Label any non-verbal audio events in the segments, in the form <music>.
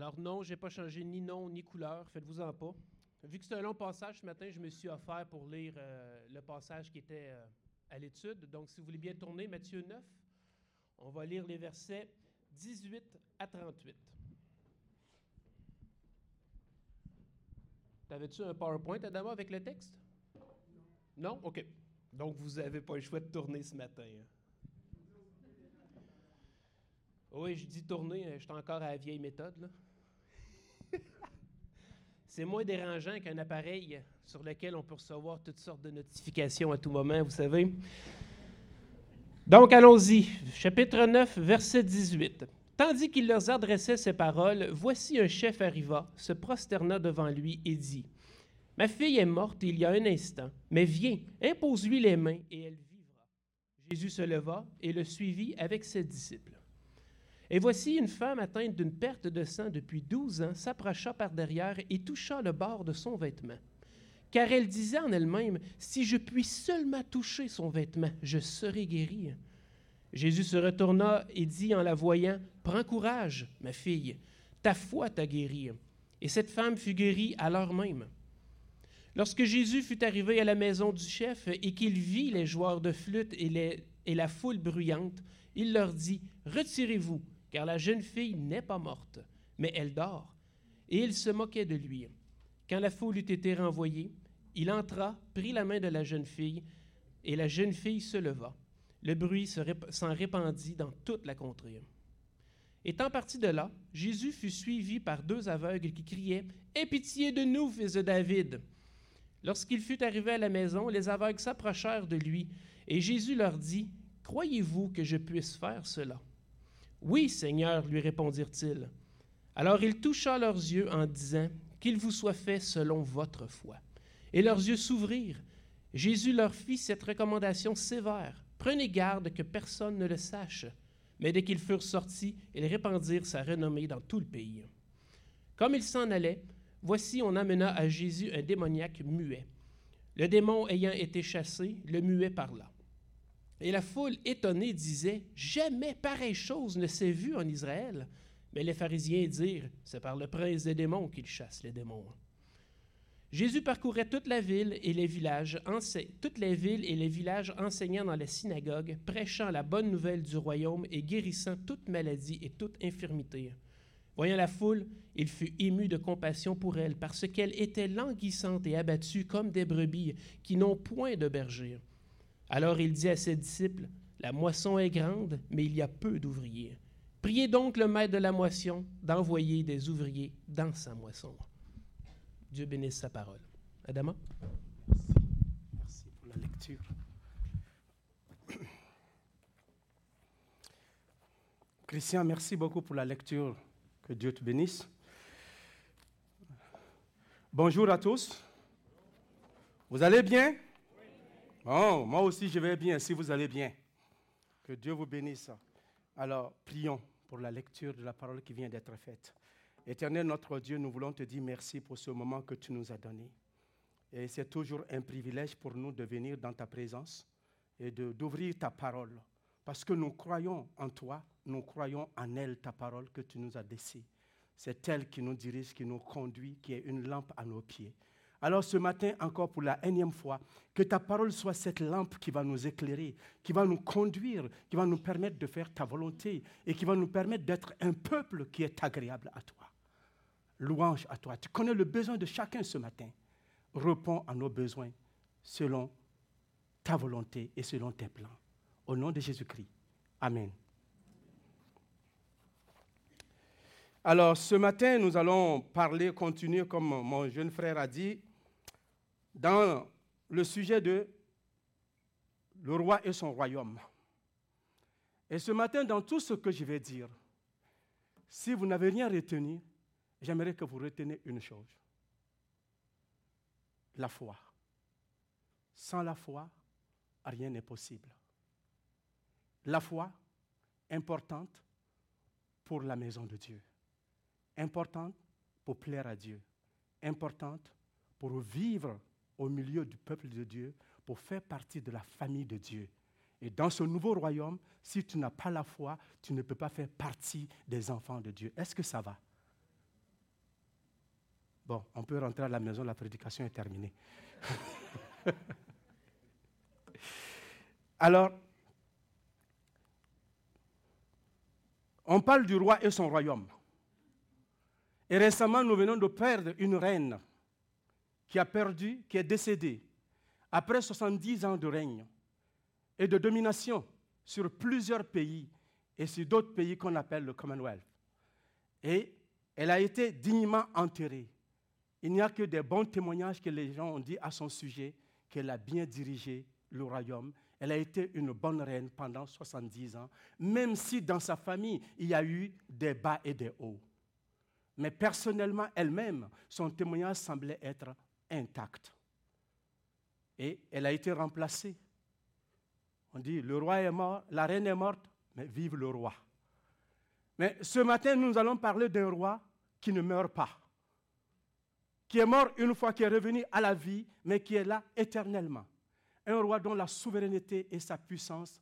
Alors non, je n'ai pas changé ni nom ni couleur, faites-vous-en pas. Vu que c'est un long passage ce matin, je me suis offert pour lire euh, le passage qui était euh, à l'étude. Donc si vous voulez bien tourner, Matthieu 9, on va lire les versets 18 à 38. T'avais-tu un PowerPoint, Adama, avec le texte? Non? OK. Donc, vous n'avez pas le choix de tourner ce matin. hein? Oui, je dis tourner, euh, je suis encore à la vieille méthode. là. C'est moins dérangeant qu'un appareil sur lequel on peut recevoir toutes sortes de notifications à tout moment, vous savez. Donc, allons-y. Chapitre 9, verset 18. Tandis qu'il leur adressait ces paroles, voici un chef arriva, se prosterna devant lui et dit Ma fille est morte il y a un instant, mais viens, impose-lui les mains et elle vivra. Jésus se leva et le suivit avec ses disciples. Et voici une femme atteinte d'une perte de sang depuis douze ans s'approcha par derrière et toucha le bord de son vêtement. Car elle disait en elle-même, Si je puis seulement toucher son vêtement, je serai guérie. Jésus se retourna et dit en la voyant, Prends courage, ma fille, ta foi t'a guérie. Et cette femme fut guérie à l'heure même. Lorsque Jésus fut arrivé à la maison du chef et qu'il vit les joueurs de flûte et, et la foule bruyante, il leur dit, Retirez-vous, car la jeune fille n'est pas morte, mais elle dort. Et il se moquait de lui. Quand la foule eut été renvoyée, il entra, prit la main de la jeune fille, et la jeune fille se leva. Le bruit s'en répandit dans toute la contrée. Étant parti de là, Jésus fut suivi par deux aveugles qui criaient Aie pitié de nous, fils de David. Lorsqu'il fut arrivé à la maison, les aveugles s'approchèrent de lui, et Jésus leur dit Croyez-vous que je puisse faire cela? Oui, Seigneur, lui répondirent-ils. Alors il toucha leurs yeux en disant Qu'il vous soit fait selon votre foi. Et leurs yeux s'ouvrirent. Jésus leur fit cette recommandation sévère Prenez garde que personne ne le sache. Mais dès qu'ils furent sortis, ils répandirent sa renommée dans tout le pays. Comme ils s'en allaient, voici on amena à Jésus un démoniaque muet. Le démon ayant été chassé, le muet parla. Et la foule étonnée disait Jamais pareille chose ne s'est vue en Israël. Mais les pharisiens dirent C'est par le prince des démons qu'il chasse les démons. Jésus parcourait toute la ville et les villages, toutes les villes et les villages enseignant dans les synagogues, prêchant la bonne nouvelle du royaume et guérissant toute maladie et toute infirmité. Voyant la foule, il fut ému de compassion pour elle, parce qu'elle était languissante et abattue comme des brebis qui n'ont point de berger. Alors il dit à ses disciples, La moisson est grande, mais il y a peu d'ouvriers. Priez donc le maître de la moisson d'envoyer des ouvriers dans sa moisson. Dieu bénisse sa parole. Adama? Merci pour la lecture. <clears throat> Christian, merci beaucoup pour la lecture. Que Dieu te bénisse. Bonjour à tous. Vous allez bien? Bon, moi aussi je vais bien si vous allez bien. Que Dieu vous bénisse. Alors, prions pour la lecture de la parole qui vient d'être faite. Éternel notre Dieu, nous voulons te dire merci pour ce moment que tu nous as donné. Et c'est toujours un privilège pour nous de venir dans ta présence et d'ouvrir ta parole. Parce que nous croyons en toi, nous croyons en elle, ta parole que tu nous as laissée. C'est elle qui nous dirige, qui nous conduit, qui est une lampe à nos pieds. Alors ce matin, encore pour la énième fois, que ta parole soit cette lampe qui va nous éclairer, qui va nous conduire, qui va nous permettre de faire ta volonté et qui va nous permettre d'être un peuple qui est agréable à toi. Louange à toi. Tu connais le besoin de chacun ce matin. Réponds à nos besoins selon ta volonté et selon tes plans. Au nom de Jésus-Christ. Amen. Alors, ce matin, nous allons parler, continuer, comme mon jeune frère a dit, dans le sujet de le roi et son royaume. Et ce matin, dans tout ce que je vais dire, si vous n'avez rien retenu, j'aimerais que vous reteniez une chose. La foi. Sans la foi, rien n'est possible. La foi, importante pour la maison de Dieu, importante pour plaire à Dieu, importante pour vivre au milieu du peuple de Dieu, pour faire partie de la famille de Dieu. Et dans ce nouveau royaume, si tu n'as pas la foi, tu ne peux pas faire partie des enfants de Dieu. Est-ce que ça va? Bon, on peut rentrer à la maison, la prédication est terminée. <laughs> Alors, on parle du roi et son royaume. Et récemment, nous venons de perdre une reine qui a perdu, qui est décédée, après 70 ans de règne et de domination sur plusieurs pays et sur d'autres pays qu'on appelle le Commonwealth. Et elle a été dignement enterrée. Il n'y a que des bons témoignages que les gens ont dit à son sujet, qu'elle a bien dirigé le royaume. Elle a été une bonne reine pendant 70 ans, même si dans sa famille, il y a eu des bas et des hauts. Mais personnellement, elle-même, son témoignage semblait être intact. Et elle a été remplacée. On dit, le roi est mort, la reine est morte, mais vive le roi. Mais ce matin, nous allons parler d'un roi qui ne meurt pas, qui est mort une fois, qui est revenu à la vie, mais qui est là éternellement. Un roi dont la souveraineté et sa puissance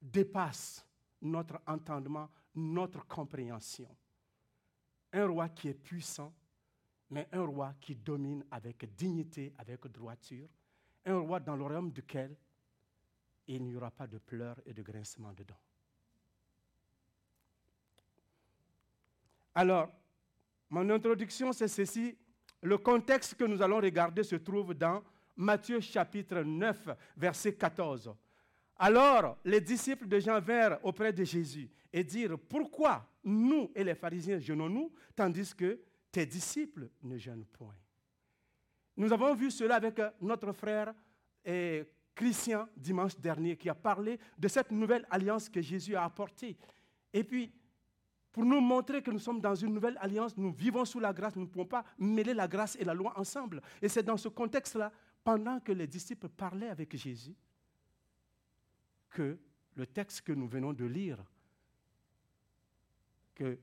dépassent notre entendement, notre compréhension. Un roi qui est puissant, mais un roi qui domine avec dignité, avec droiture. Un roi dans le royaume duquel il n'y aura pas de pleurs et de grincements dedans. Alors, mon introduction, c'est ceci. Le contexte que nous allons regarder se trouve dans Matthieu chapitre 9, verset 14. Alors, les disciples de Jean vinrent auprès de Jésus et dirent, pourquoi nous et les pharisiens jeûnons-nous, tandis que tes disciples ne jeûnent point Nous avons vu cela avec notre frère et Christian dimanche dernier qui a parlé de cette nouvelle alliance que Jésus a apportée. Et puis, pour nous montrer que nous sommes dans une nouvelle alliance, nous vivons sous la grâce, nous ne pouvons pas mêler la grâce et la loi ensemble. Et c'est dans ce contexte-là, pendant que les disciples parlaient avec Jésus, que le texte que nous venons de lire, que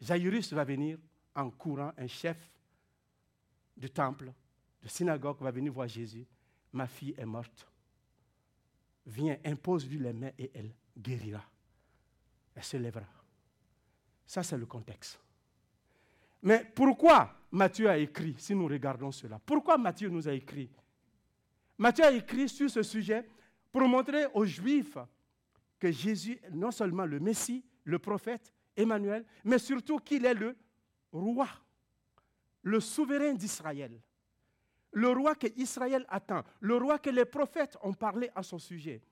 Jairus va venir en courant, un chef du temple, de synagogue, va venir voir Jésus. Ma fille est morte. Viens, impose-lui les mains et elle guérira. Elle se lèvera. Ça, c'est le contexte. Mais pourquoi Matthieu a écrit, si nous regardons cela Pourquoi Matthieu nous a écrit? Matthieu a écrit sur ce sujet pour montrer aux Juifs que Jésus est non seulement le Messie, le prophète, Emmanuel, mais surtout qu'il est le roi, le souverain d'Israël, le roi que Israël attend, le roi que les prophètes ont parlé à son sujet.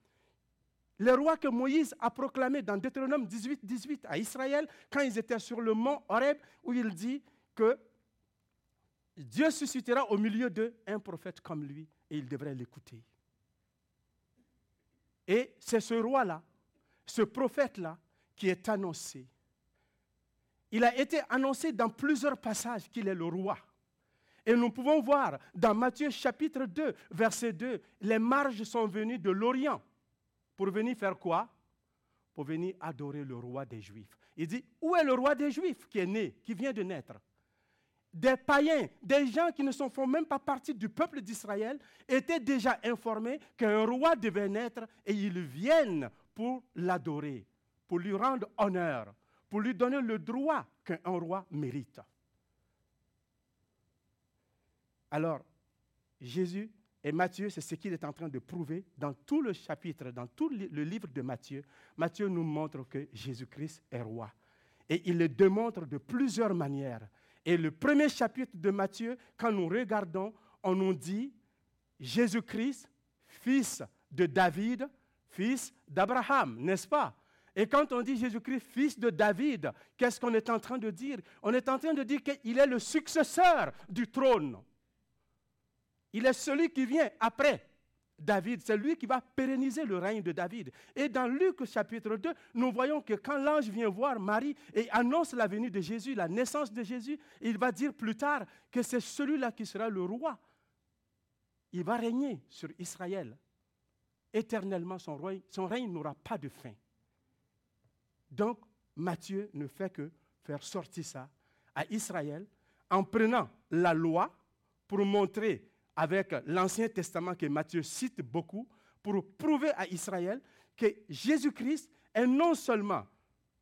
Le roi que Moïse a proclamé dans Deutéronome 18, 18 à Israël, quand ils étaient sur le mont Horeb, où il dit que Dieu suscitera au milieu d'eux un prophète comme lui, et ils devraient l'écouter. Et c'est ce roi-là, ce prophète-là, qui est annoncé. Il a été annoncé dans plusieurs passages qu'il est le roi. Et nous pouvons voir dans Matthieu chapitre 2, verset 2, les marges sont venues de l'Orient pour venir faire quoi? Pour venir adorer le roi des Juifs. Il dit, où est le roi des Juifs qui est né, qui vient de naître Des païens, des gens qui ne sont, font même pas partie du peuple d'Israël, étaient déjà informés qu'un roi devait naître et ils viennent pour l'adorer, pour lui rendre honneur, pour lui donner le droit qu'un roi mérite. Alors, Jésus et Matthieu, c'est ce qu'il est en train de prouver dans tout le chapitre, dans tout le livre de Matthieu. Matthieu nous montre que Jésus-Christ est roi. Et il le démontre de plusieurs manières. Et le premier chapitre de Matthieu, quand nous regardons, on nous dit Jésus-Christ, fils de David, fils d'Abraham, n'est-ce pas? Et quand on dit Jésus-Christ, fils de David, qu'est-ce qu'on est en train de dire? On est en train de dire qu'il est le successeur du trône. Il est celui qui vient après David. C'est lui qui va pérenniser le règne de David. Et dans Luc chapitre 2, nous voyons que quand l'ange vient voir Marie et annonce la venue de Jésus, la naissance de Jésus, il va dire plus tard que c'est celui-là qui sera le roi. Il va régner sur Israël. Éternellement, son, son règne n'aura pas de fin. Donc, Matthieu ne fait que faire sortir ça à Israël en prenant la loi pour montrer avec l'Ancien Testament que Matthieu cite beaucoup pour prouver à Israël que Jésus-Christ est non seulement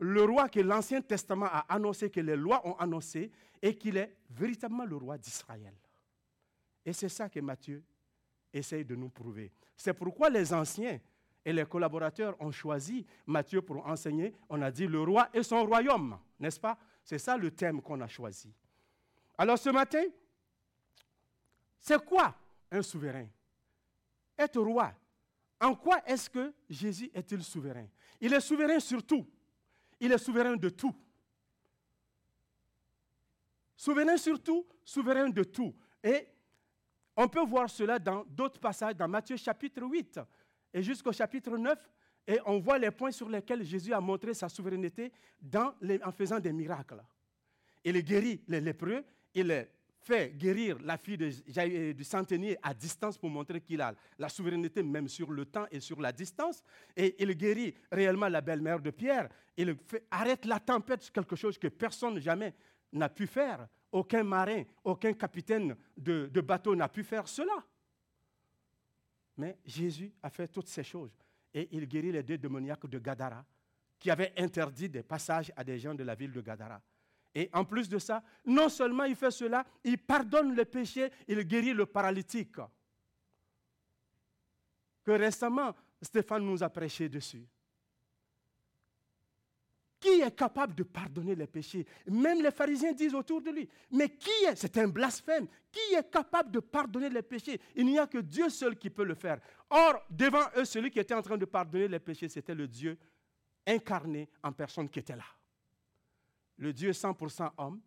le roi que l'Ancien Testament a annoncé, que les lois ont annoncé, et qu'il est véritablement le roi d'Israël. Et c'est ça que Matthieu essaye de nous prouver. C'est pourquoi les anciens et les collaborateurs ont choisi Matthieu pour enseigner. On a dit le roi et son royaume, n'est-ce pas? C'est ça le thème qu'on a choisi. Alors ce matin, c'est quoi un souverain? Être roi. En quoi est-ce que Jésus est-il souverain? Il est souverain sur tout. Il est souverain de tout. Souverain sur tout, souverain de tout. Et on peut voir cela dans d'autres passages, dans Matthieu chapitre 8 et jusqu'au chapitre 9. Et on voit les points sur lesquels Jésus a montré sa souveraineté en faisant des miracles. Il guérit les lépreux, il fait guérir la fille euh, du centenier à distance pour montrer qu'il a la souveraineté même sur le temps et sur la distance. Et il guérit réellement la belle-mère de Pierre. Il arrête la tempête, quelque chose que personne jamais n'a pu faire. Aucun marin, aucun capitaine de, de bateau n'a pu faire cela. Mais Jésus a fait toutes ces choses. Et il guérit les deux démoniaques de Gadara, qui avaient interdit des passages à des gens de la ville de Gadara. Et en plus de ça, non seulement il fait cela, il pardonne les péchés, il guérit le paralytique. Que récemment, Stéphane nous a prêché dessus. Qui est capable de pardonner les péchés? Même les pharisiens disent autour de lui, mais qui est C'est un blasphème. Qui est capable de pardonner les péchés? Il n'y a que Dieu seul qui peut le faire. Or, devant eux, celui qui était en train de pardonner les péchés, c'était le Dieu incarné en personne qui était là le Dieu 100% homme,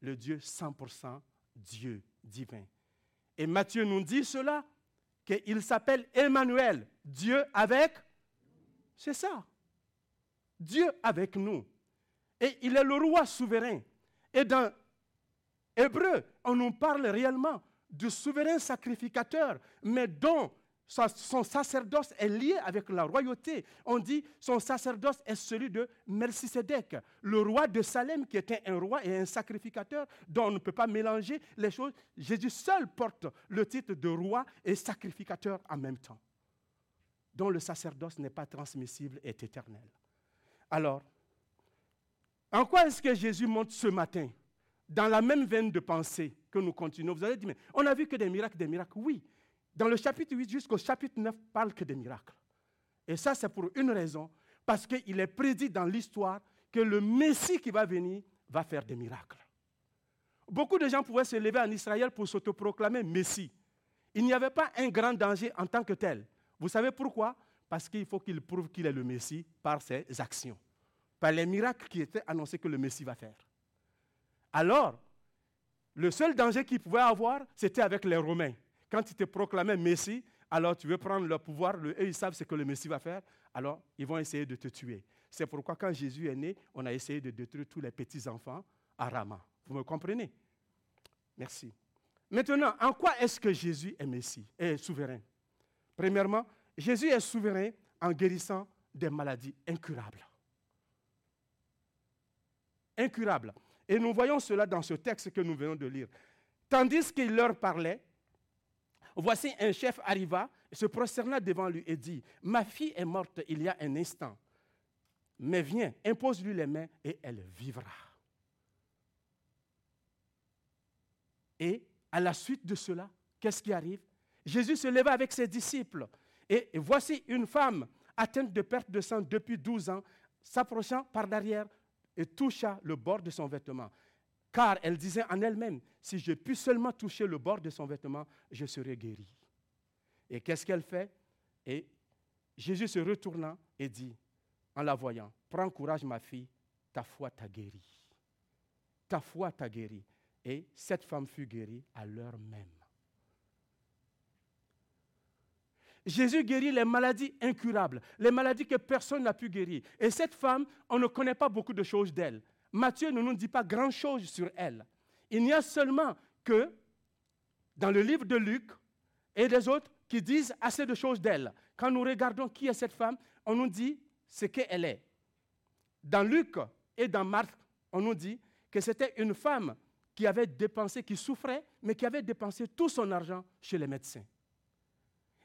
le Dieu 100% Dieu divin. Et Matthieu nous dit cela, qu'il s'appelle Emmanuel, Dieu avec. C'est ça. Dieu avec nous. Et il est le roi souverain. Et dans Hébreu, on nous parle réellement du souverain sacrificateur, mais dont son sacerdoce est lié avec la royauté. On dit son sacerdoce est celui de Melchisedec, le roi de Salem qui était un roi et un sacrificateur dont on ne peut pas mélanger les choses. Jésus seul porte le titre de roi et sacrificateur en même temps, dont le sacerdoce n'est pas transmissible et éternel. Alors, en quoi est-ce que Jésus monte ce matin Dans la même veine de pensée que nous continuons? Vous allez dire, mais on a vu que des miracles, des miracles. Oui, dans le chapitre 8 jusqu'au chapitre 9, parle que des miracles. Et ça, c'est pour une raison, parce qu'il est prédit dans l'histoire que le Messie qui va venir va faire des miracles. Beaucoup de gens pouvaient se lever en Israël pour s'autoproclamer Messie. Il n'y avait pas un grand danger en tant que tel. Vous savez pourquoi? Parce qu'il faut qu'il prouve qu'il est le Messie par ses actions, par les miracles qui étaient annoncés que le Messie va faire. Alors, le seul danger qu'il pouvait avoir, c'était avec les Romains. Quand ils te proclamaient Messie, alors tu veux prendre leur pouvoir, eux ils savent ce que le Messie va faire, alors ils vont essayer de te tuer. C'est pourquoi quand Jésus est né, on a essayé de détruire tous les petits-enfants à Rama. Vous me comprenez? Merci. Maintenant, en quoi est-ce que Jésus est Messie, est souverain? Premièrement, Jésus est souverain en guérissant des maladies incurables. Incurables. Et nous voyons cela dans ce texte que nous venons de lire. Tandis qu'il leur parlait, Voici un chef arriva, se prosterna devant lui et dit, ma fille est morte il y a un instant, mais viens, impose-lui les mains et elle vivra. Et à la suite de cela, qu'est-ce qui arrive? Jésus se leva avec ses disciples. Et voici une femme atteinte de perte de sang depuis 12 ans, s'approchant par derrière et toucha le bord de son vêtement car elle disait en elle-même, si je puis seulement toucher le bord de son vêtement, je serai guérie. Et qu'est-ce qu'elle fait? Et Jésus se retourna et dit, en la voyant, prends courage ma fille, ta foi t'a guérie. Ta foi t'a guérie. Et cette femme fut guérie à l'heure même. Jésus guérit les maladies incurables, les maladies que personne n'a pu guérir. Et cette femme, on ne connaît pas beaucoup de choses d'elle. Matthieu ne nous dit pas grand-chose sur elle. Il n'y a seulement que dans le livre de Luc et des autres qui disent assez de choses d'elle. Quand nous regardons qui est cette femme, on nous dit ce qu'elle est. Dans Luc et dans Marc, on nous dit que c'était une femme qui avait dépensé, qui souffrait, mais qui avait dépensé tout son argent chez les médecins.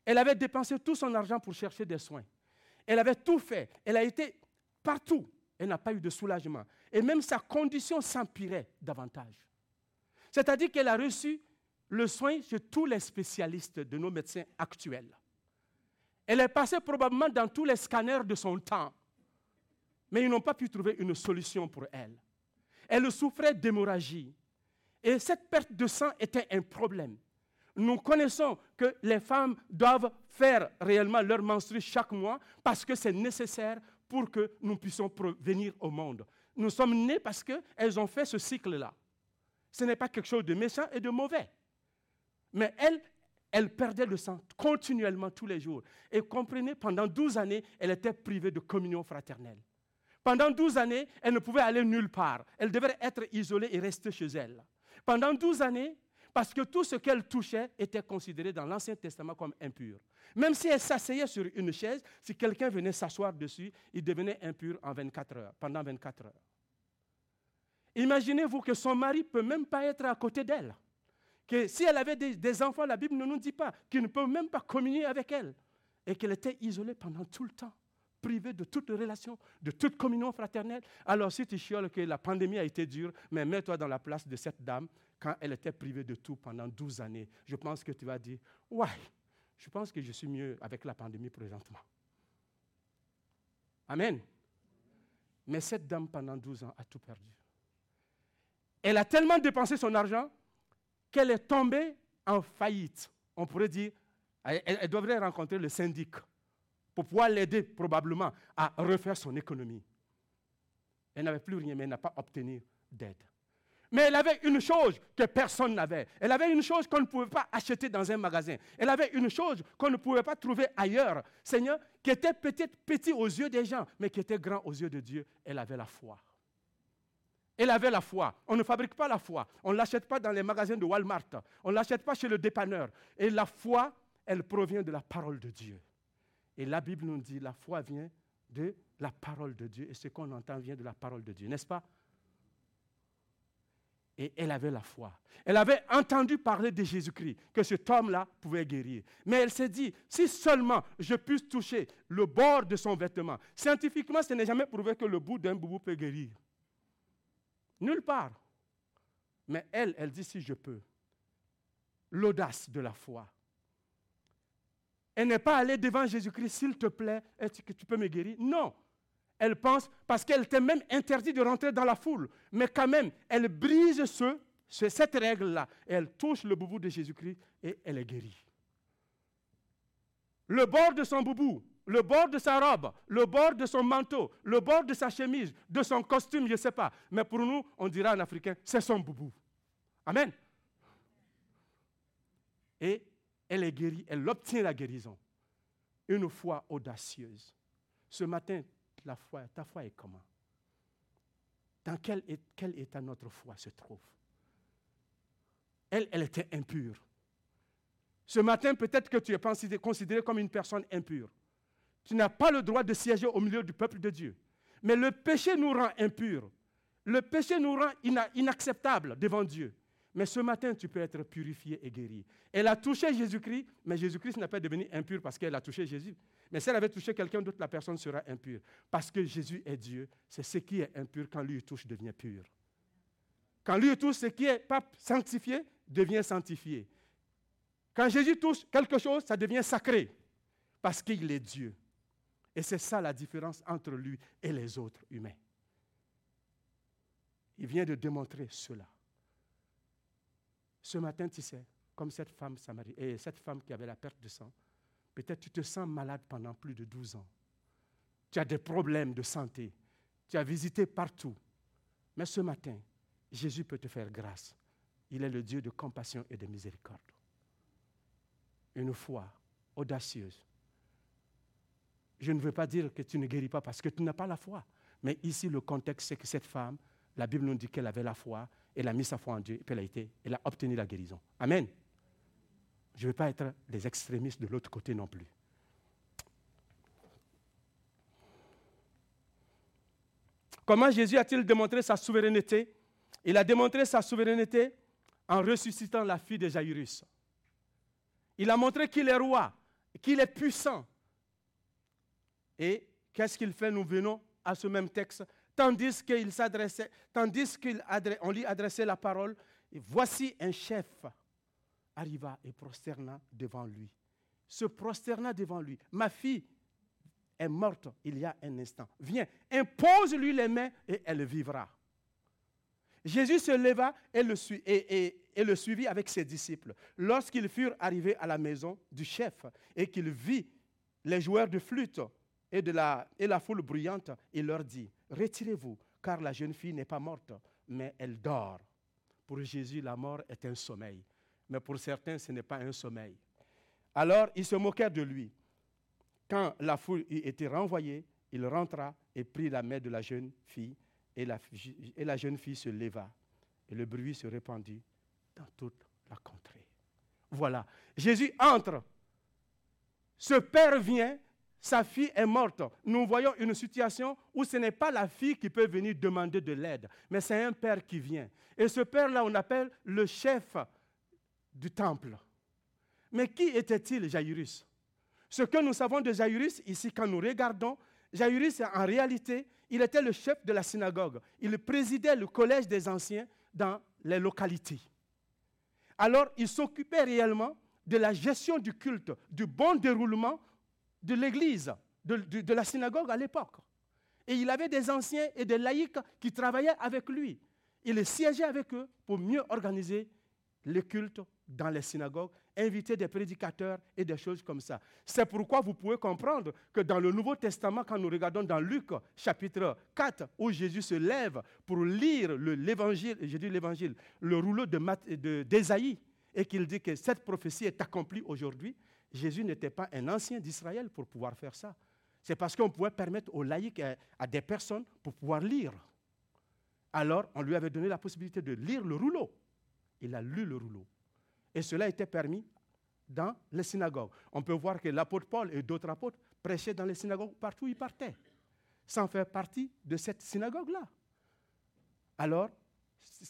Elle avait dépensé tout son argent pour chercher des soins. Elle avait tout fait. Elle a été partout Elle n'a pas eu de soulagement. Et même sa condition s'empirait davantage. C'est-à-dire qu'elle a reçu le soin chez tous les spécialistes de nos médecins actuels. Elle est passée probablement dans tous les scanners de son temps, mais ils n'ont pas pu trouver une solution pour elle. Elle souffrait d'hémorragie. Et cette perte de sang était un problème. Nous connaissons que les femmes doivent faire réellement leur menstru chaque mois parce que c'est nécessaire pour que nous puissions venir au monde. Nous sommes nés parce qu'elles ont fait ce cycle-là. Ce n'est pas quelque chose de méchant et de mauvais. Mais elle, elle perdait le sang continuellement tous les jours. Et comprenez, pendant 12 années, elle était privée de communion fraternelle. Pendant 12 années, elle ne pouvait aller nulle part. Elle devait être isolée et rester chez elle. Pendant 12 années, parce que tout ce qu'elle touchait était considéré dans l'Ancien Testament comme impur. Même si elle s'asseyait sur une chaise, si quelqu'un venait s'asseoir dessus, il devenait impur en 24 heures, pendant 24 heures. Imaginez-vous que son mari ne peut même pas être à côté d'elle. Que si elle avait des, enfants, la Bible ne nous dit pas qu'il ne peut même pas communier avec elle. Et qu'elle était isolée pendant tout le temps privé de toute relation, de toute communion fraternelle. Alors si tu chioles que la pandémie a été dure, mais mets-toi dans la place de cette dame quand elle était privée de tout pendant 12 années. Je pense que tu vas dire, ouais, je pense que je suis mieux avec la pandémie présentement. Amen. Mais cette dame, pendant 12 ans, a tout perdu. Elle a tellement dépensé son argent qu'elle est tombée en faillite. On pourrait dire, elle, elle devrait rencontrer le syndic pour pouvoir l'aider probablement à refaire son économie. Elle n'avait plus rien, mais elle n'a pas obtenu d'aide. Mais elle avait une chose que personne n'avait. Elle avait une chose qu'on ne pouvait pas acheter dans un magasin. Elle avait une chose qu'on ne pouvait pas trouver ailleurs. Seigneur, qui était peut-être petit aux yeux des gens, mais qui était grand aux yeux de Dieu. Elle avait la foi. Elle avait la foi. On ne fabrique pas la foi. On ne l'achète pas dans les magasins de Walmart. On ne l'achète pas chez le dépanneur. Et la foi, elle provient de la parole de Dieu. Et la Bible nous dit, la foi vient de la parole de Dieu. Et ce qu'on entend vient de la parole de Dieu, n'est-ce pas? Et elle avait la foi. Elle avait entendu parler de Jésus-Christ, que cet homme-là pouvait guérir. Mais elle s'est dit, si seulement je puisse toucher le bord de son vêtement. Scientifiquement, ce n'est jamais prouvé que le bout d'un boubou peut guérir. Nulle part. Mais elle, elle dit, si je peux. L'audace de la foi. Elle n'est pas allée devant Jésus-Christ, s'il te plaît, est-ce que tu peux me guérir? Non. Elle pense, parce qu'elle était même interdite de rentrer dans la foule, mais quand même, elle brise ce, cette règle-là. Elle touche le boubou de Jésus-Christ et elle est guérie. Le bord de son boubou, le bord de sa robe, le bord de son manteau, le bord de sa chemise, de son costume, je ne sais pas. Mais pour nous, on dira en africain, c'est son boubou. Amen. Et elle est guérie, elle obtient la guérison. Une foi audacieuse. Ce matin, la foi, ta foi est comment? Dans quel, état notre foi se trouve? Elle, elle était impure. Ce matin, peut-être que tu es considéré comme une personne impure. Tu n'as pas le droit de siéger au milieu du peuple de Dieu. Mais le péché nous rend impurs. Le péché nous rend inacceptables devant Dieu. Mais ce matin, tu peux être purifié et guéri. Elle a touché Jésus-Christ, mais Jésus-Christ n'a pas devenu impur parce qu'elle a touché Jésus. Mais si elle avait touché quelqu'un d'autre, la personne sera impure. Parce que Jésus est Dieu. C'est ce qui est impur quand lui touche devient pur. Quand lui touche, ce qui n'est pas sanctifié devient sanctifié. Quand Jésus touche quelque chose, ça devient sacré. Parce qu'il est Dieu. Et c'est ça la différence entre lui et les autres humains. Il vient de démontrer cela. Ce matin, tu sais, comme cette femme et cette femme qui avait la perte de sang, peut-être tu te sens malade pendant plus de 12 ans. Tu as des problèmes de santé. Tu as visité partout. Mais ce matin, Jésus peut te faire grâce. Il est le Dieu de compassion et de miséricorde. Une foi audacieuse. Je ne veux pas dire que tu ne guéris pas parce que tu n'as pas la foi. Mais ici, le contexte, c'est que cette femme, la Bible nous dit qu'elle avait la foi elle a mis sa foi en Dieu, et puis elle a, été, elle a obtenu la guérison. Amen. Je ne veux pas être des extrémistes de l'autre côté non plus. Comment Jésus a-t-il démontré sa souveraineté? Il a démontré sa souveraineté en ressuscitant la fille de Jairus. Il a montré qu'il est roi, qu'il est puissant. Et qu'est-ce qu'il fait? Nous venons à ce même texte tandis qu'il s'adressait, tandis qu'on lui adressait la parole, voici un chef arriva et prosterna devant lui. Se prosterna devant lui. Ma fille est morte il y a un instant. Viens, impose-lui les mains et elle vivra. Jésus se leva et le, suivit avec ses disciples. Lorsqu'ils furent arrivés à la maison du chef et qu'il vit les joueurs de flûte et, de la, et la foule bruyante, il leur dit, retirez-vous, car la jeune fille n'est pas morte, mais elle dort. Pour Jésus, la mort est un sommeil, mais pour certains, ce n'est pas un sommeil. Alors, ils se moquèrent de lui. Quand la foule y était renvoyée, il rentra et prit la main de la jeune fille, et la, et la jeune fille se leva, et le bruit se répandit dans toute la contrée. Voilà, Jésus entre. Ce père vient, sa fille est morte. Nous voyons une situation où ce n'est pas la fille qui peut venir demander de l'aide, mais c'est un père qui vient. Et ce père-là, on appelle le chef du temple. Mais qui était-il, Jairus? Ce que nous savons de Jairus, ici, quand nous regardons, Jairus, en réalité, il était le chef de la synagogue. Il présidait le collège des anciens dans les localités. Alors, il s'occupait réellement de la gestion du culte, du bon déroulement de l'église, de, la synagogue à l'époque. Et il avait des anciens et des laïcs qui travaillaient avec lui. Il siégeait avec eux pour mieux organiser le culte dans les synagogues, inviter des prédicateurs et des choses comme ça. C'est pourquoi vous pouvez comprendre que dans le Nouveau Testament, quand nous regardons dans Luc chapitre 4, où Jésus se lève pour lire l'évangile, j'ai dit l'évangile, le rouleau d'Ésaïe, de, et qu'il dit que cette prophétie est accomplie aujourd'hui, Jésus n'était pas un ancien d'Israël pour pouvoir faire ça. C'est parce qu'on pouvait permettre aux laïcs à des personnes pour pouvoir lire. Alors, on lui avait donné la possibilité de lire le rouleau. Il a lu le rouleau. Et cela était permis dans les synagogues. On peut voir que l'apôtre Paul et d'autres apôtres prêchaient dans les synagogues partout où ils partaient, sans faire partie de cette synagogue-là. Alors,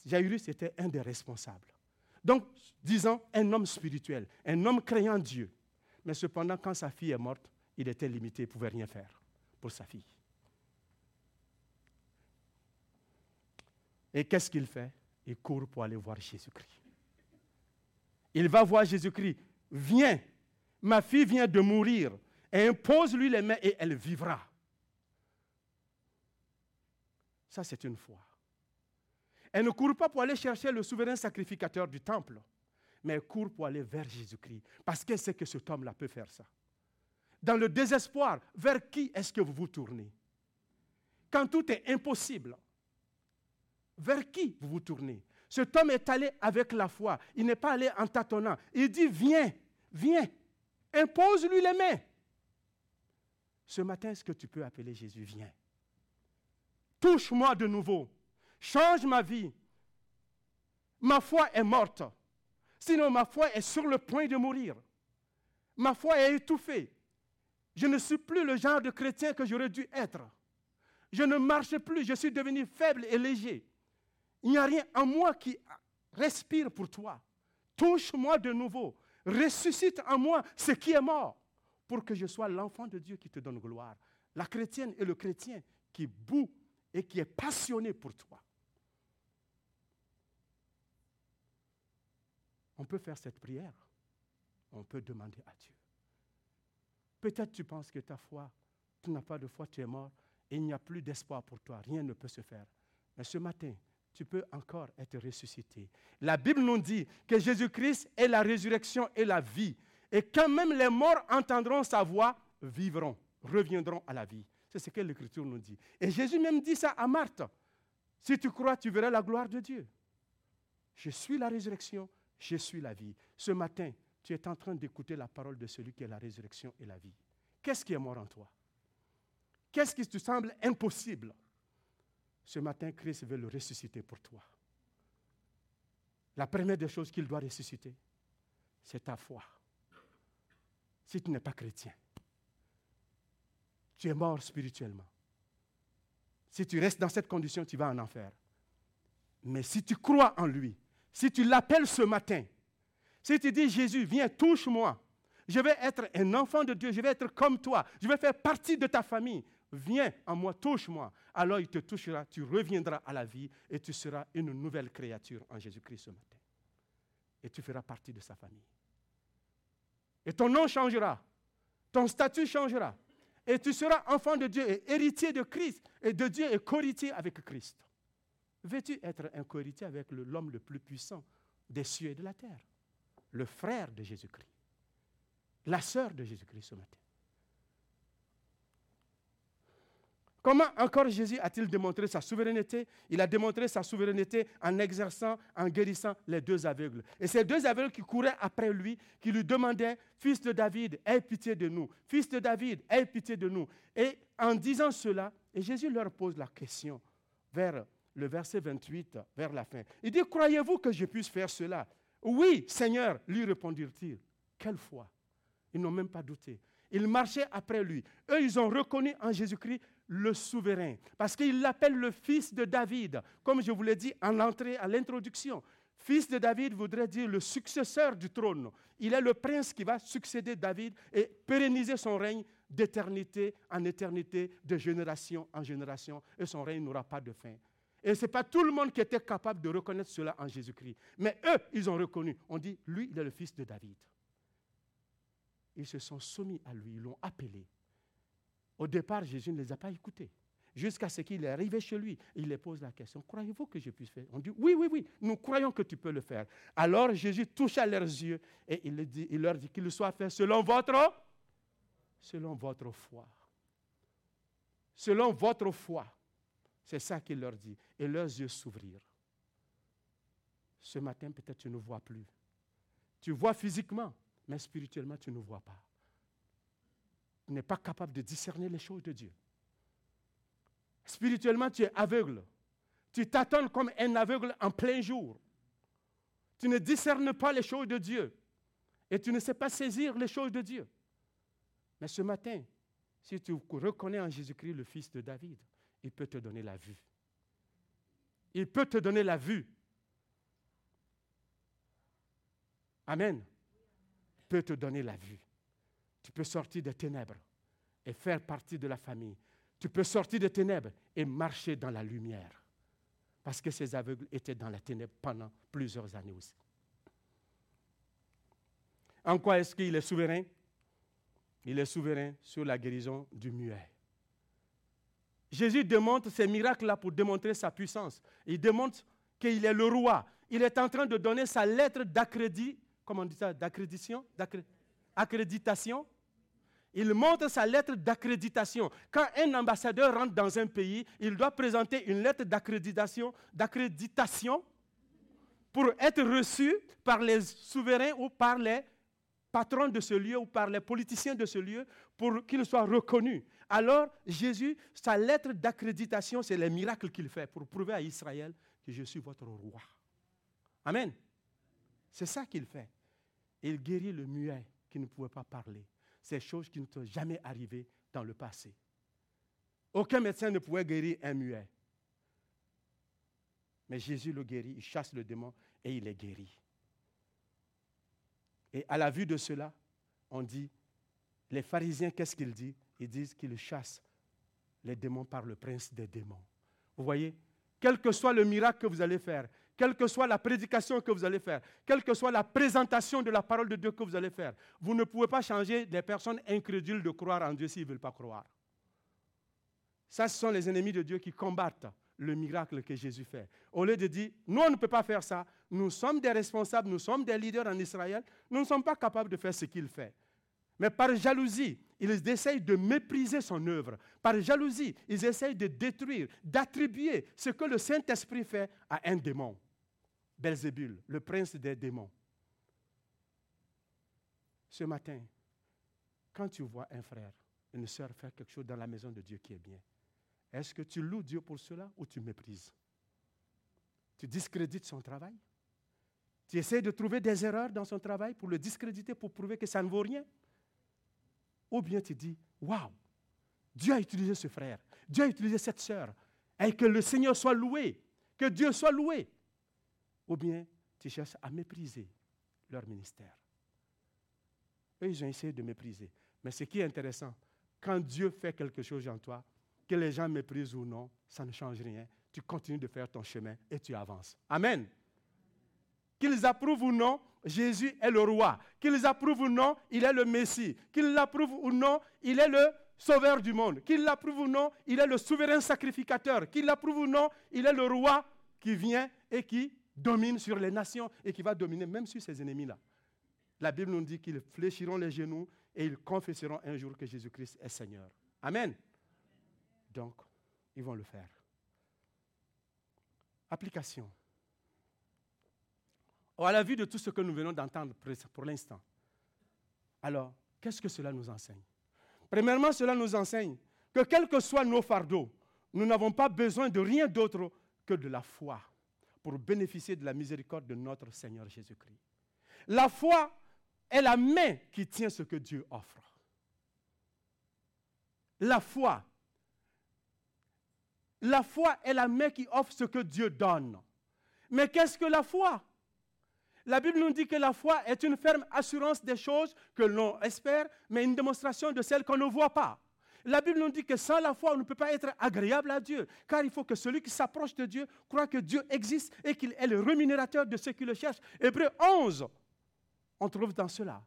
Jairus était un des responsables. Donc, disons, un homme spirituel, un homme craignant Dieu. Mais cependant, quand sa fille est morte, il était limité, il ne pouvait rien faire pour sa fille. Et qu'est-ce qu'il fait? Il court pour aller voir Jésus-Christ. Il va voir Jésus-Christ. Viens, ma fille vient de mourir. Impose-lui les mains et elle vivra. Ça, c'est une foi. Elle ne court pas pour aller chercher le souverain sacrificateur du temple, mais elle court pour aller vers Jésus-Christ, parce qu'elle sait que cet homme-là peut faire ça. Dans le désespoir, vers qui est-ce que vous vous tournez? Quand tout est impossible, vers qui vous vous tournez? Cet homme est allé avec la foi, il n'est pas allé en tâtonnant. Il dit, viens, viens, impose-lui les mains. Ce matin, est-ce que tu peux appeler Jésus, viens Touche-moi de nouveau change ma vie. Ma foi est morte. Sinon, ma foi est sur le point de mourir. Ma foi est étouffée. Je ne suis plus le genre de chrétien que j'aurais dû être. Je ne marche plus, je suis devenu faible et léger. Il n'y a rien en moi qui respire pour toi. Touche-moi de nouveau. Ressuscite en moi ce qui est mort pour que je sois l'enfant de Dieu qui te donne gloire. La chrétienne et le chrétien qui bout et qui est passionné pour toi. On peut faire cette prière. On peut demander à Dieu. Peut-être tu penses que ta foi, tu n'as pas de foi, tu es mort, et il n'y a plus d'espoir pour toi, rien ne peut se faire. Mais ce matin, tu peux encore être ressuscité. La Bible nous dit que Jésus-Christ est la résurrection et la vie. Et quand même les morts entendront sa voix, vivront, reviendront à la vie. C'est ce que l'Écriture nous dit. Et Jésus même dit ça à Marthe. Si tu crois, tu verras la gloire de Dieu. Je suis la résurrection je suis la vie. Ce matin, tu es en train d'écouter la parole de celui qui est la résurrection et la vie. Qu'est-ce qui est mort en toi? Qu'est-ce qui te semble impossible? Ce matin, Christ veut le ressusciter pour toi. La première des choses qu'il doit ressusciter, c'est ta foi. Si tu n'es pas chrétien, tu es mort spirituellement. Si tu restes dans cette condition, tu vas en enfer. Mais si tu crois en lui, si tu l'appelles ce matin, si tu dis Jésus, viens, touche-moi, je vais être un enfant de Dieu, je vais être comme toi, je vais faire partie de ta famille, viens en moi, touche-moi. Alors il te touchera, tu reviendras à la vie et tu seras une nouvelle créature en Jésus-Christ ce matin. Et tu feras partie de sa famille. Et ton nom changera, ton statut changera. Et tu seras enfant de Dieu et héritier de Christ et de Dieu et co-héritier avec Christ. Veux-tu être un co-héritier avec l'homme le plus puissant des cieux et de la terre? Le frère de Jésus-Christ, la sœur de Jésus-Christ ce matin. Comment encore Jésus a-t-il démontré sa souveraineté? Il a démontré sa souveraineté en exerçant, en guérissant les deux aveugles. Et ces deux aveugles qui couraient après lui, qui lui demandaient, Fils de David, aie pitié de nous. Fils de David, aie pitié de nous. Et en disant cela, Jésus leur pose la question vers le verset 28, vers la fin. Il dit, croyez-vous que je puisse faire cela Oui, Seigneur, lui répondirent-ils. Quelle foi? Ils n'ont même pas douté. Ils marchaient après lui. Eux, ils ont reconnu en Jésus-Christ le souverain, parce qu'il l'appelle le fils de David, comme je vous l'ai dit en entrée, à l'introduction. Fils de David voudrait dire le successeur du trône. Il est le prince qui va succéder David et pérenniser son règne d'éternité en éternité, de génération en génération, et son règne n'aura pas de fin. Et ce n'est pas tout le monde qui était capable de reconnaître cela en Jésus-Christ. Mais eux, ils ont reconnu. On dit, lui, il est le fils de David. Ils se sont soumis à lui, ils l'ont appelé. Au départ, Jésus ne les a pas écoutés. Jusqu'à ce qu'il est arrivé chez lui, il les pose la question, croyez-vous que je puisse faire? On dit, oui, oui, oui, nous croyons que tu peux le faire. Alors Jésus toucha leurs yeux et il, leur dit qu'il soit fait selon votre, selon votre foi. Selon votre foi. C'est ça qu'il leur dit. Et leurs yeux s'ouvrirent. Ce matin, peut-être tu ne vois plus. Tu vois physiquement, mais spirituellement, tu ne vois pas n'est pas capable de discerner les choses de Dieu. Spirituellement, tu es aveugle. Tu t'attends comme un aveugle en plein jour. Tu ne discernes pas les choses de Dieu. Et tu ne sais pas saisir les choses de Dieu. Mais ce matin, si tu reconnais en Jésus-Christ le Fils de David, il peut te donner la vue. Il peut te donner la vue. Amen. Il peut te donner la vue. Tu peux sortir des ténèbres et faire partie de la famille. Tu peux sortir des ténèbres et marcher dans la lumière. Parce que ces aveugles étaient dans la ténèbre pendant plusieurs années aussi. En quoi est-ce qu'il est souverain? Il est souverain sur la guérison du muet. Jésus démontre ces miracles-là pour démontrer sa puissance. Il démontre qu'il est le roi. Il est en train de donner sa lettre d'accrédit, comment on dit ça, d'accréditation, accréditation? Il montre sa lettre d'accréditation. Quand un ambassadeur rentre dans un pays, il doit présenter une lettre d'accréditation, d'accréditation pour être reçu par les souverains ou par les patrons de ce lieu ou par les politiciens de ce lieu pour qu'il soit reconnu. Alors, Jésus, sa lettre d'accréditation, c'est les miracles qu'il fait pour prouver à Israël que je suis votre roi. Amen. C'est ça qu'il fait. Il guérit le muet qui ne pouvait pas parler ces choses qui ne sont jamais arrivées dans le passé. Aucun médecin ne pouvait guérir un muet. Mais Jésus le guérit, il chasse le démon et il est guéri. Et à la vue de cela, on dit, les pharisiens, qu'est-ce qu'ils disent? Ils disent qu'ils chassent les démons par le prince des démons. Vous voyez, quel que soit le miracle que vous allez faire, quelle que soit la prédication que vous allez faire, quelle que soit la présentation de la parole de Dieu que vous allez faire, vous ne pouvez pas changer les personnes incrédules de croire en Dieu s'ils ne veulent pas croire. Ça, ce sont les ennemis de Dieu qui combattent le miracle que Jésus fait. Au lieu de dire, nous, on ne peut pas faire ça, nous sommes des responsables, nous sommes des leaders en Israël, nous ne sommes pas capables de faire ce qu'il fait. Mais par jalousie, ils essayent de mépriser son œuvre. Par jalousie, ils essayent de détruire, d'attribuer ce que le Saint-Esprit fait à un démon. Belzébul, le prince des démons. Ce matin, quand tu vois un frère, une sœur faire quelque chose dans la maison de Dieu qui est bien, est-ce que tu loues Dieu pour cela ou tu méprises? Tu discrédites son travail? Tu essaies de trouver des erreurs dans son travail pour le discréditer, pour prouver que ça ne vaut rien? Ou bien tu dis, waouh, Dieu a utilisé ce frère, Dieu a utilisé cette sœur, et que le Seigneur soit loué, que Dieu soit loué ou bien tu cherches à mépriser leur ministère. Eux, ils ont essayé de mépriser. Mais ce qui est intéressant, quand Dieu fait quelque chose en toi, que les gens méprisent ou non, ça ne change rien. Tu continues de faire ton chemin et tu avances. Amen. Qu'ils approuvent ou non, Jésus est le roi. Qu'ils approuvent ou non, il est le Messie. Qu'ils l'approuvent ou non, il est le sauveur du monde. Qu'ils l'approuvent ou non, il est le souverain sacrificateur. Qu'ils l'approuvent ou non, il est le roi qui vient et qui domine sur les nations et qui va dominer même sur ses ennemis-là. La Bible nous dit qu'ils fléchiront les genoux et ils confesseront un jour que Jésus-Christ est Seigneur. Amen. Donc, ils vont le faire. Application. à la vue de tout ce que nous venons d'entendre pour l'instant, alors, qu'est-ce que cela nous enseigne? Premièrement, cela nous enseigne que quels que soient nos fardeaux, nous n'avons pas besoin de rien d'autre que de la foi pour bénéficier de la miséricorde de notre Seigneur Jésus-Christ. La foi est la main qui tient ce que Dieu offre. La foi. La foi est la main qui offre ce que Dieu donne. Mais qu'est-ce que la foi? La Bible nous dit que la foi est une ferme assurance des choses que l'on espère, mais une démonstration de celles qu'on ne voit pas. La Bible nous dit que sans la foi, on ne peut pas être agréable à Dieu, car il faut que celui qui s'approche de Dieu croit que Dieu existe et qu'il est le rémunérateur de ceux qui le cherchent. Hébreu 11, on trouve dans cela.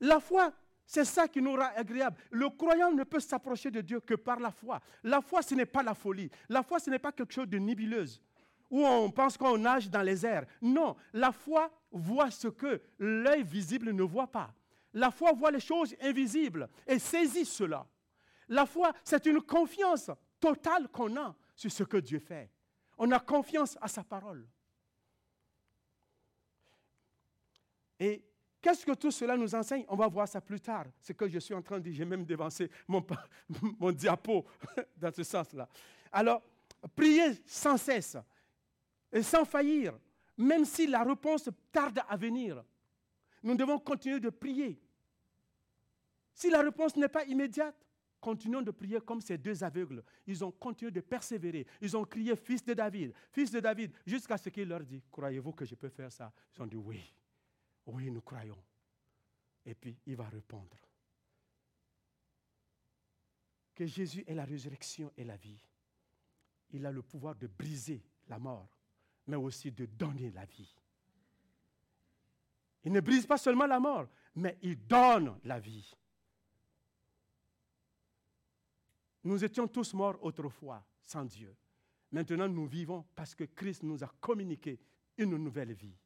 La foi, c'est ça qui nous rend agréable. Le croyant ne peut s'approcher de Dieu que par la foi. La foi, ce n'est pas la folie. La foi, ce n'est pas quelque chose de nébuleuse où on pense qu'on nage dans les airs. Non, la foi voit ce que l'œil visible ne voit pas. La foi voit les choses invisibles et saisit cela. La foi, c'est une confiance totale qu'on a sur ce que Dieu fait. On a confiance à sa parole. Et qu'est-ce que tout cela nous enseigne? On va voir ça plus tard. Ce que je suis en train de dire, j'ai même dévancé mon, <laughs> mon diapo <laughs> dans ce sens-là. Alors, priez sans cesse et sans faillir, même si la réponse tarde à venir. Nous devons continuer de prier. Si la réponse n'est pas immédiate, continuons de prier comme ces deux aveugles. Ils ont continué de persévérer. Ils ont crié Fils de David, Fils de David, jusqu'à ce qu'il leur dit Croyez-vous que je peux faire ça? Ils ont dit Oui, oui, nous croyons. Et puis il va répondre que Jésus est la résurrection et la vie. Il a le pouvoir de briser la mort, mais aussi de donner la vie. Il ne brise pas seulement la mort, mais il donne la vie. Nous étions tous morts autrefois sans Dieu. Maintenant, nous vivons parce que Christ nous a communiqué une nouvelle vie.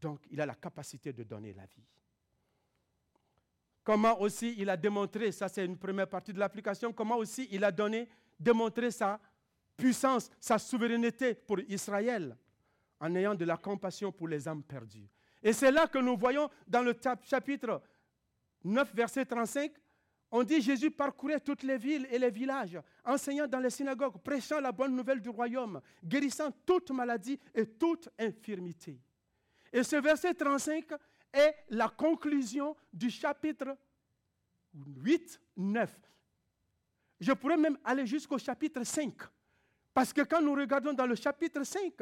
Donc, il a la capacité de donner la vie. Comment aussi il a démontré, ça c'est une première partie de l'application, comment aussi il a donné, démontré sa puissance, sa souveraineté pour Israël, en ayant de la compassion pour les âmes perdues. Et c'est là que nous voyons dans le chapitre 9, verset 35, on dit Jésus parcourait toutes les villes et les villages, enseignant dans les synagogues, prêchant la bonne nouvelle du royaume, guérissant toute maladie et toute infirmité. Et ce verset 35 est la conclusion du chapitre 8, 9. Je pourrais même aller jusqu'au chapitre 5. Parce que quand nous regardons dans le chapitre 5,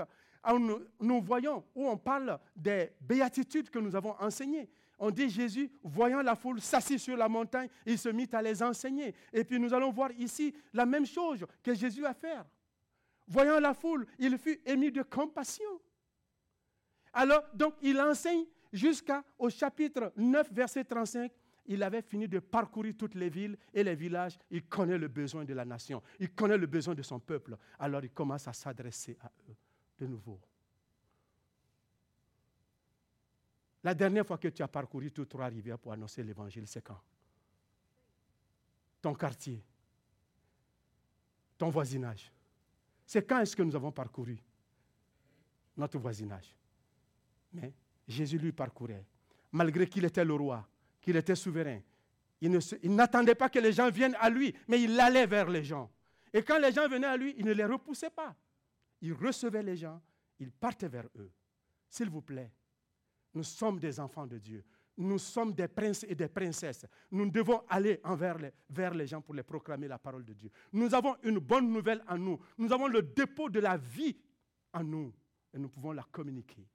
nous, nous voyons où on parle des béatitudes que nous avons enseignées on dit Jésus, voyant la foule, s'assit sur la montagne, il se mit à les enseigner. Et puis nous allons voir ici la même chose que Jésus a fait. Voyant la foule, il fut émis de compassion. Alors, donc, il enseigne jusqu'au chapitre 9, verset 35. Il avait fini de parcourir toutes les villes et les villages. Il connaît le besoin de la nation. Il connaît le besoin de son peuple. Alors, il commence à s'adresser à eux de nouveau. La dernière fois que tu as parcouru toutes trois rivières pour annoncer l'évangile, c'est quand? Ton quartier, ton voisinage. C'est quand est-ce que nous avons parcouru notre voisinage? Mais Jésus lui parcourait, malgré qu'il était le roi, qu'il était souverain. Il n'attendait pas que les gens viennent à lui, mais il allait vers les gens. Et quand les gens venaient à lui, il ne les repoussait pas. Il recevait les gens, il partait vers eux. S'il vous plaît, nous sommes des enfants de Dieu. Nous sommes des princes et des princesses. Nous devons aller envers les, vers les gens pour les proclamer la parole de Dieu. Nous avons une bonne nouvelle en nous. Nous avons le dépôt de la vie en nous et nous pouvons la communiquer.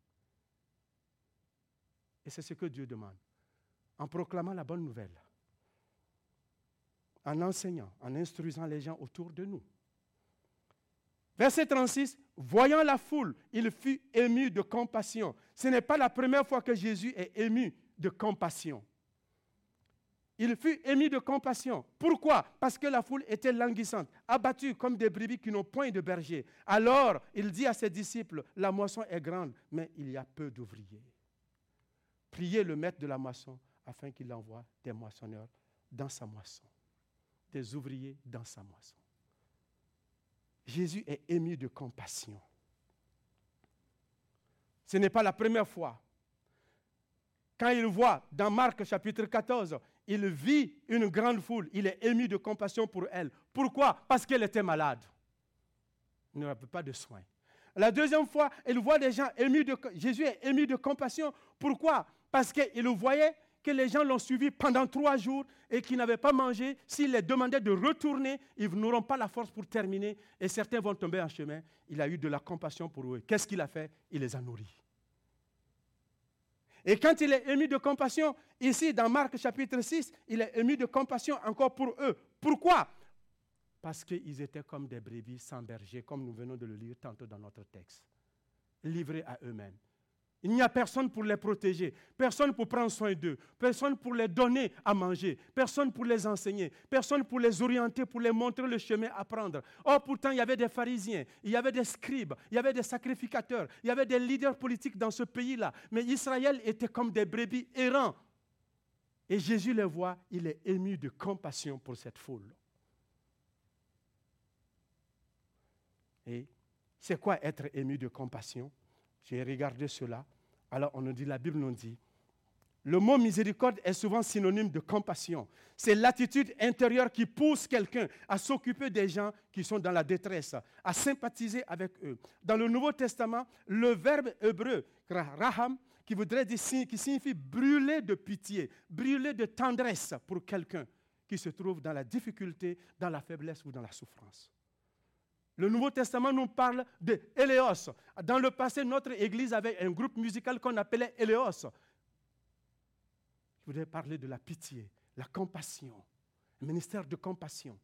Et c'est ce que Dieu demande. En proclamant la bonne nouvelle, en enseignant, en instruisant les gens autour de nous. Verset 36, voyant la foule, il fut ému de compassion. Ce n'est pas la première fois que Jésus est ému de compassion. Il fut ému de compassion. Pourquoi? Parce que la foule était languissante, abattue comme des brebis qui n'ont point de berger. Alors, il dit à ses disciples, la moisson est grande, mais il y a peu d'ouvriers. Priez le maître de la moisson afin qu'il envoie des moissonneurs dans sa moisson, des ouvriers dans sa moisson. Jésus est ému de compassion. Ce n'est pas la première fois. Quand il voit dans Marc chapitre 14, il vit une grande foule, il est ému de compassion pour elle. Pourquoi? Parce qu'elle était malade. Il n'avait pas de soins. La deuxième fois, il voit des gens émus de Jésus est ému de compassion. Pourquoi? Parce qu'il voyait que les gens l'ont suivi pendant trois jours et qu'ils n'avaient pas mangé, s'il les demandait de retourner, ils n'auront pas la force pour terminer et certains vont tomber en chemin. Il a eu de la compassion pour eux. Qu'est-ce qu'il a fait? Il les a nourris. Et quand il est ému de compassion, ici dans Marc chapitre 6, il est ému de compassion encore pour eux. Pourquoi? Parce qu'ils étaient comme des brebis sans berger, comme nous venons de le lire tantôt dans notre texte, livrés à eux-mêmes. Il n'y a personne pour les protéger, personne pour prendre soin d'eux, personne pour les donner à manger, personne pour les enseigner, personne pour les orienter, pour les montrer le chemin à prendre. Or, pourtant, il y avait des pharisiens, il y avait des scribes, il y avait des sacrificateurs, il y avait des leaders politiques dans ce pays-là. Mais Israël était comme des brebis errants. Et Jésus les voit, il est ému de compassion pour cette foule. Et c'est quoi être ému de compassion? J'ai regardé cela alors on nous dit, la Bible nous dit, le mot miséricorde est souvent synonyme de compassion. C'est l'attitude intérieure qui pousse quelqu'un à s'occuper des gens qui sont dans la détresse, à sympathiser avec eux. Dans le Nouveau Testament, le verbe hébreu, raham, qui, voudrait dire, qui signifie brûler de pitié, brûler de tendresse pour quelqu'un qui se trouve dans la difficulté, dans la faiblesse ou dans la souffrance. Le Nouveau Testament nous parle de Éléos. Dans le passé, notre Église avait un groupe musical qu'on appelait Éléos. Je voudrais parler de la pitié, la compassion, le ministère de compassion.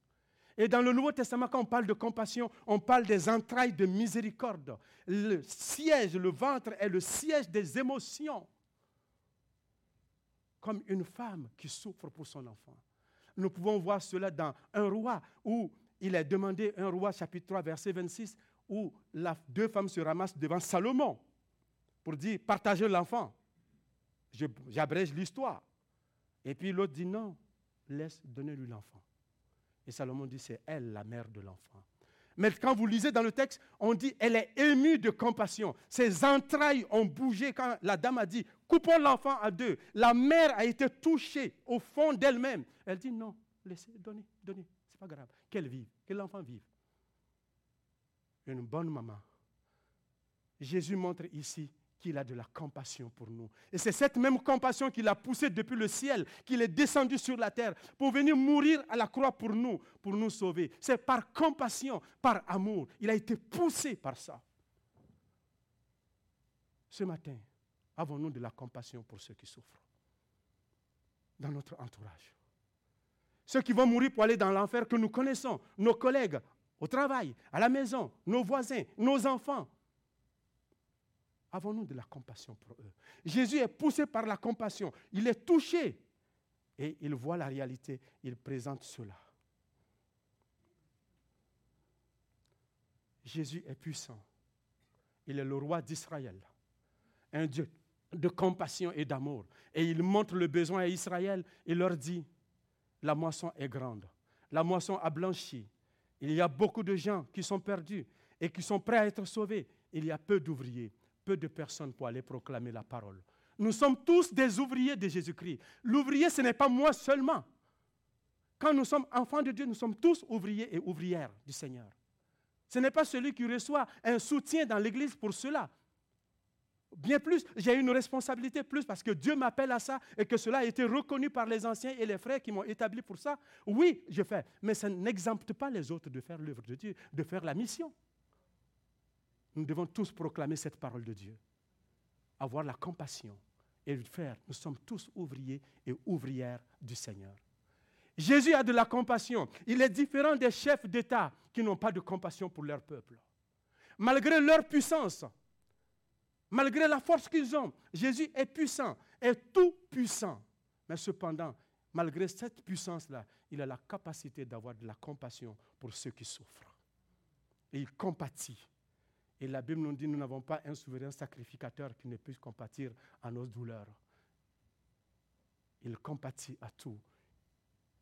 Et dans le Nouveau Testament, quand on parle de compassion, on parle des entrailles de miséricorde. Le siège, le ventre est le siège des émotions. Comme une femme qui souffre pour son enfant. Nous pouvons voir cela dans un roi où il a demandé un roi, chapitre 3, verset 26, où deux femmes se ramassent devant Salomon pour dire partagez l'enfant. J'abrège l'histoire. Et puis l'autre dit non, laisse donner lui l'enfant. Et Salomon dit c'est elle la mère de l'enfant. Mais quand vous lisez dans le texte, on dit elle est émue de compassion. Ses entrailles ont bougé quand la dame a dit coupons l'enfant à deux. La mère a été touchée au fond d'elle-même. Elle dit non, laissez, donnez, donnez pas grave. Qu'elle vive, que l'enfant vive. Une bonne maman. Jésus montre ici qu'il a de la compassion pour nous. Et c'est cette même compassion qu'il a poussée depuis le ciel, qu'il est descendu sur la terre pour venir mourir à la croix pour nous, pour nous sauver. C'est par compassion, par amour. Il a été poussé par ça. Ce matin, avons-nous de la compassion pour ceux qui souffrent dans notre entourage? Ceux qui vont mourir pour aller dans l'enfer que nous connaissons, nos collègues, au travail, à la maison, nos voisins, nos enfants. Avons-nous de la compassion pour eux? Jésus est poussé par la compassion. Il est touché et il voit la réalité. Il présente cela. Jésus est puissant. Il est le roi d'Israël. Un Dieu de compassion et d'amour. Et il montre le besoin à Israël. Il leur dit, la moisson est grande. La moisson a blanchi. Il y a beaucoup de gens qui sont perdus et qui sont prêts à être sauvés. Il y a peu d'ouvriers, peu de personnes pour aller proclamer la parole. Nous sommes tous des ouvriers de Jésus-Christ. L'ouvrier, ce n'est pas moi seulement. Quand nous sommes enfants de Dieu, nous sommes tous ouvriers et ouvrières du Seigneur. Ce n'est pas celui qui reçoit un soutien dans l'Église pour cela. Bien plus, j'ai une responsabilité plus parce que Dieu m'appelle à ça et que cela a été reconnu par les anciens et les frères qui m'ont établi pour ça. Oui, je fais, mais ça n'exempte pas les autres de faire l'œuvre de Dieu, de faire la mission. Nous devons tous proclamer cette parole de Dieu, avoir la compassion et le faire. Nous sommes tous ouvriers et ouvrières du Seigneur. Jésus a de la compassion. Il est différent des chefs d'État qui n'ont pas de compassion pour leur peuple. Malgré leur puissance, malgré la force qu'ils ont, Jésus est puissant, est tout puissant. Mais cependant, malgré cette puissance-là, il a la capacité d'avoir de la compassion pour ceux qui souffrent. Et il compatit. Et la Bible nous dit, nous n'avons pas un souverain sacrificateur qui ne puisse compatir à nos douleurs. Il compatit à tout.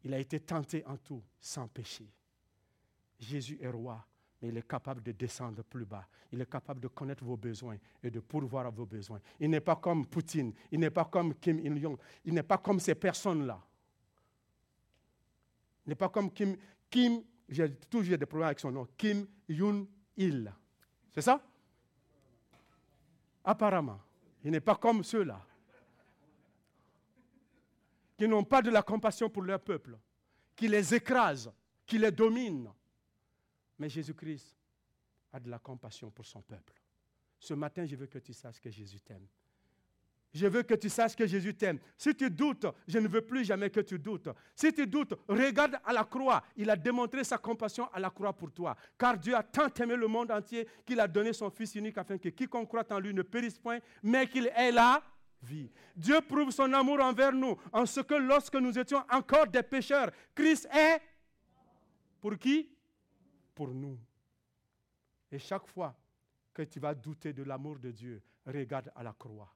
Il a été tenté en tout sans péché. Jésus est roi, mais il est capable de descendre plus bas. Il est capable de connaître vos besoins et de pourvoir à vos besoins. Il n'est pas comme Poutine, il n'est pas comme Kim Il-jong, il n'est pas comme ces personnes-là. Il n'est pas comme Kim, Kim j'ai toujours des problèmes avec son nom, Kim Yoon-il. C'est ça? Apparemment. Il n'est pas comme ceux-là qui n'ont pas de la compassion pour leur peuple, qui les écrasent, qui les dominent. Mais Jésus-Christ a de la compassion pour son peuple. Ce matin, je veux que tu saches que Jésus t'aime. Je veux que tu saches que Jésus t'aime. Si tu doutes, je ne veux plus jamais que tu doutes. Si tu doutes, regarde à la croix. Il a démontré sa compassion à la croix pour toi. Car Dieu a tant aimé le monde entier qu'il a donné son Fils unique afin que quiconque croit en lui ne périsse point, mais qu'il ait là vie. Dieu prouve son amour envers nous en ce que lorsque nous étions encore des pécheurs, Christ est pour qui? Pour nous. Et chaque fois que tu vas douter de l'amour de Dieu, regarde à la croix.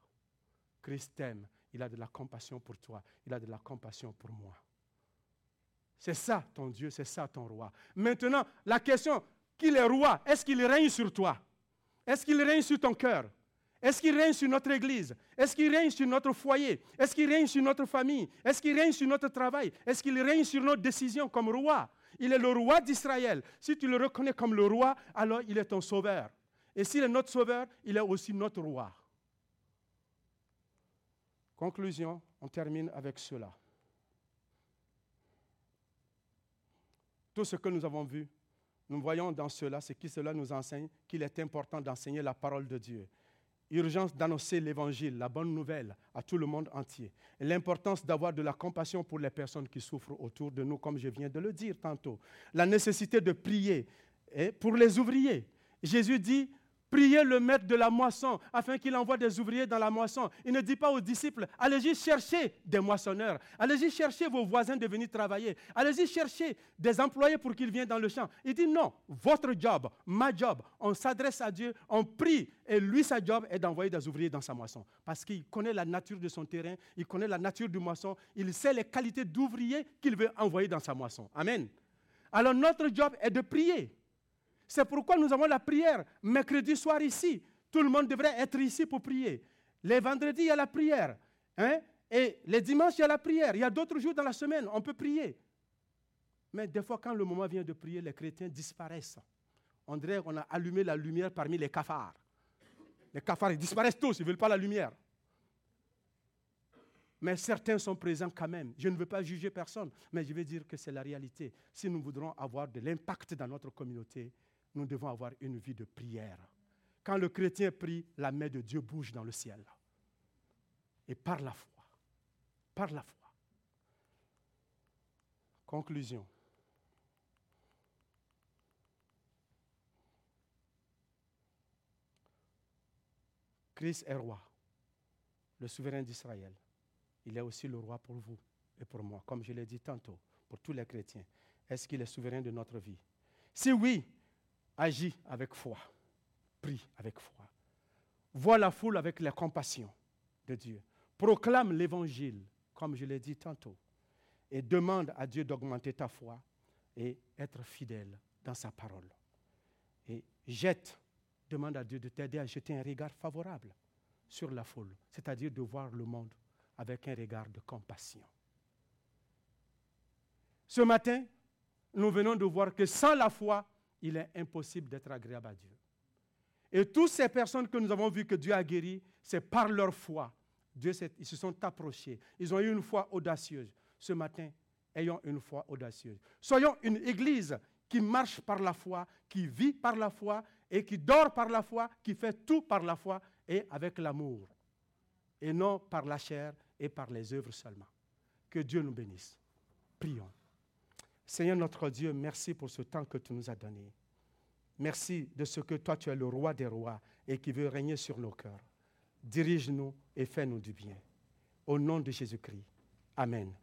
Christ t'aime, il a de la compassion pour toi, il a de la compassion pour moi. C'est ça ton Dieu, c'est ça ton roi. Maintenant, la question, qu'il est roi, est-ce qu'il règne sur toi? Est-ce qu'il règne sur ton cœur? Est-ce qu'il règne sur notre Église? Est-ce qu'il règne sur notre foyer? Est-ce qu'il règne sur notre famille? Est-ce qu'il règne sur notre travail? Est-ce qu'il règne sur nos décisions comme roi? Il est le roi d'Israël. Si tu le reconnais comme le roi, alors il est ton sauveur. Et s'il est notre sauveur, il est aussi notre roi. Conclusion, on termine avec cela. Tout ce que nous avons vu, nous voyons dans cela, c'est que cela nous enseigne qu'il est important d'enseigner la parole de Dieu urgence d'annoncer l'évangile, la bonne nouvelle à tout le monde entier. L'importance d'avoir de la compassion pour les personnes qui souffrent autour de nous, comme je viens de le dire tantôt. La nécessité de prier et pour les ouvriers. Jésus dit, Priez le maître de la moisson afin qu'il envoie des ouvriers dans la moisson. Il ne dit pas aux disciples, allez-y chercher des moissonneurs, allez-y chercher vos voisins de venir travailler, allez-y chercher des employés pour qu'ils viennent dans le champ. Il dit non, votre job, ma job, on s'adresse à Dieu, on prie et lui, sa job est d'envoyer des ouvriers dans sa moisson. Parce qu'il connaît la nature de son terrain, il connaît la nature du moisson, il sait les qualités d'ouvriers qu'il veut envoyer dans sa moisson. Amen. Alors notre job est de prier. C'est pourquoi nous avons la prière mercredi soir ici. Tout le monde devrait être ici pour prier. Les vendredis, il y a la prière. Hein? Et les dimanches, il y a la prière. Il y a d'autres jours dans la semaine, on peut prier. Mais des fois, quand le moment vient de prier, les chrétiens disparaissent. On dirait qu'on a allumé la lumière parmi les cafards. Les cafards, ils disparaissent tous, ils ne veulent pas la lumière. Mais certains sont présents quand même. Je ne veux pas juger personne, mais je veux dire que c'est la réalité. Si nous voudrons avoir de l'impact dans notre communauté, nous devons avoir une vie de prière. Quand le chrétien prie, la main de Dieu bouge dans le ciel. Et par la foi. Par la foi. Conclusion. Christ est roi, le souverain d'Israël. Il est aussi le roi pour vous et pour moi, comme je l'ai dit tantôt, pour tous les chrétiens. Est-ce qu'il est souverain de notre vie? Si oui, agis avec foi, prie avec foi. Vois la foule avec la compassion de Dieu. Proclame l'évangile, comme je l'ai dit tantôt, et demande à Dieu d'augmenter ta foi et être fidèle dans sa parole. Et jette, demande à Dieu de t'aider à jeter un regard favorable sur la foule, c'est-à-dire de voir le monde avec un regard de compassion. Ce matin, nous venons de voir que sans la foi, il est impossible d'être agréable à Dieu. Et toutes ces personnes que nous avons vues que Dieu a guéries, c'est par leur foi. Dieu, ils se sont approchés. Ils ont eu une foi audacieuse. Ce matin, ayons une foi audacieuse. Soyons une église qui marche par la foi, qui vit par la foi et qui dort par la foi, qui fait tout par la foi et avec l'amour. Et non par la chair et par les œuvres seulement. Que Dieu nous bénisse. Prions. Seigneur notre Dieu, merci pour ce temps que tu nous as donné. Merci de ce que toi tu es le roi des rois et qui veut régner sur nos cœurs. Dirige-nous et fais-nous du bien. Au nom de Jésus-Christ. Amen.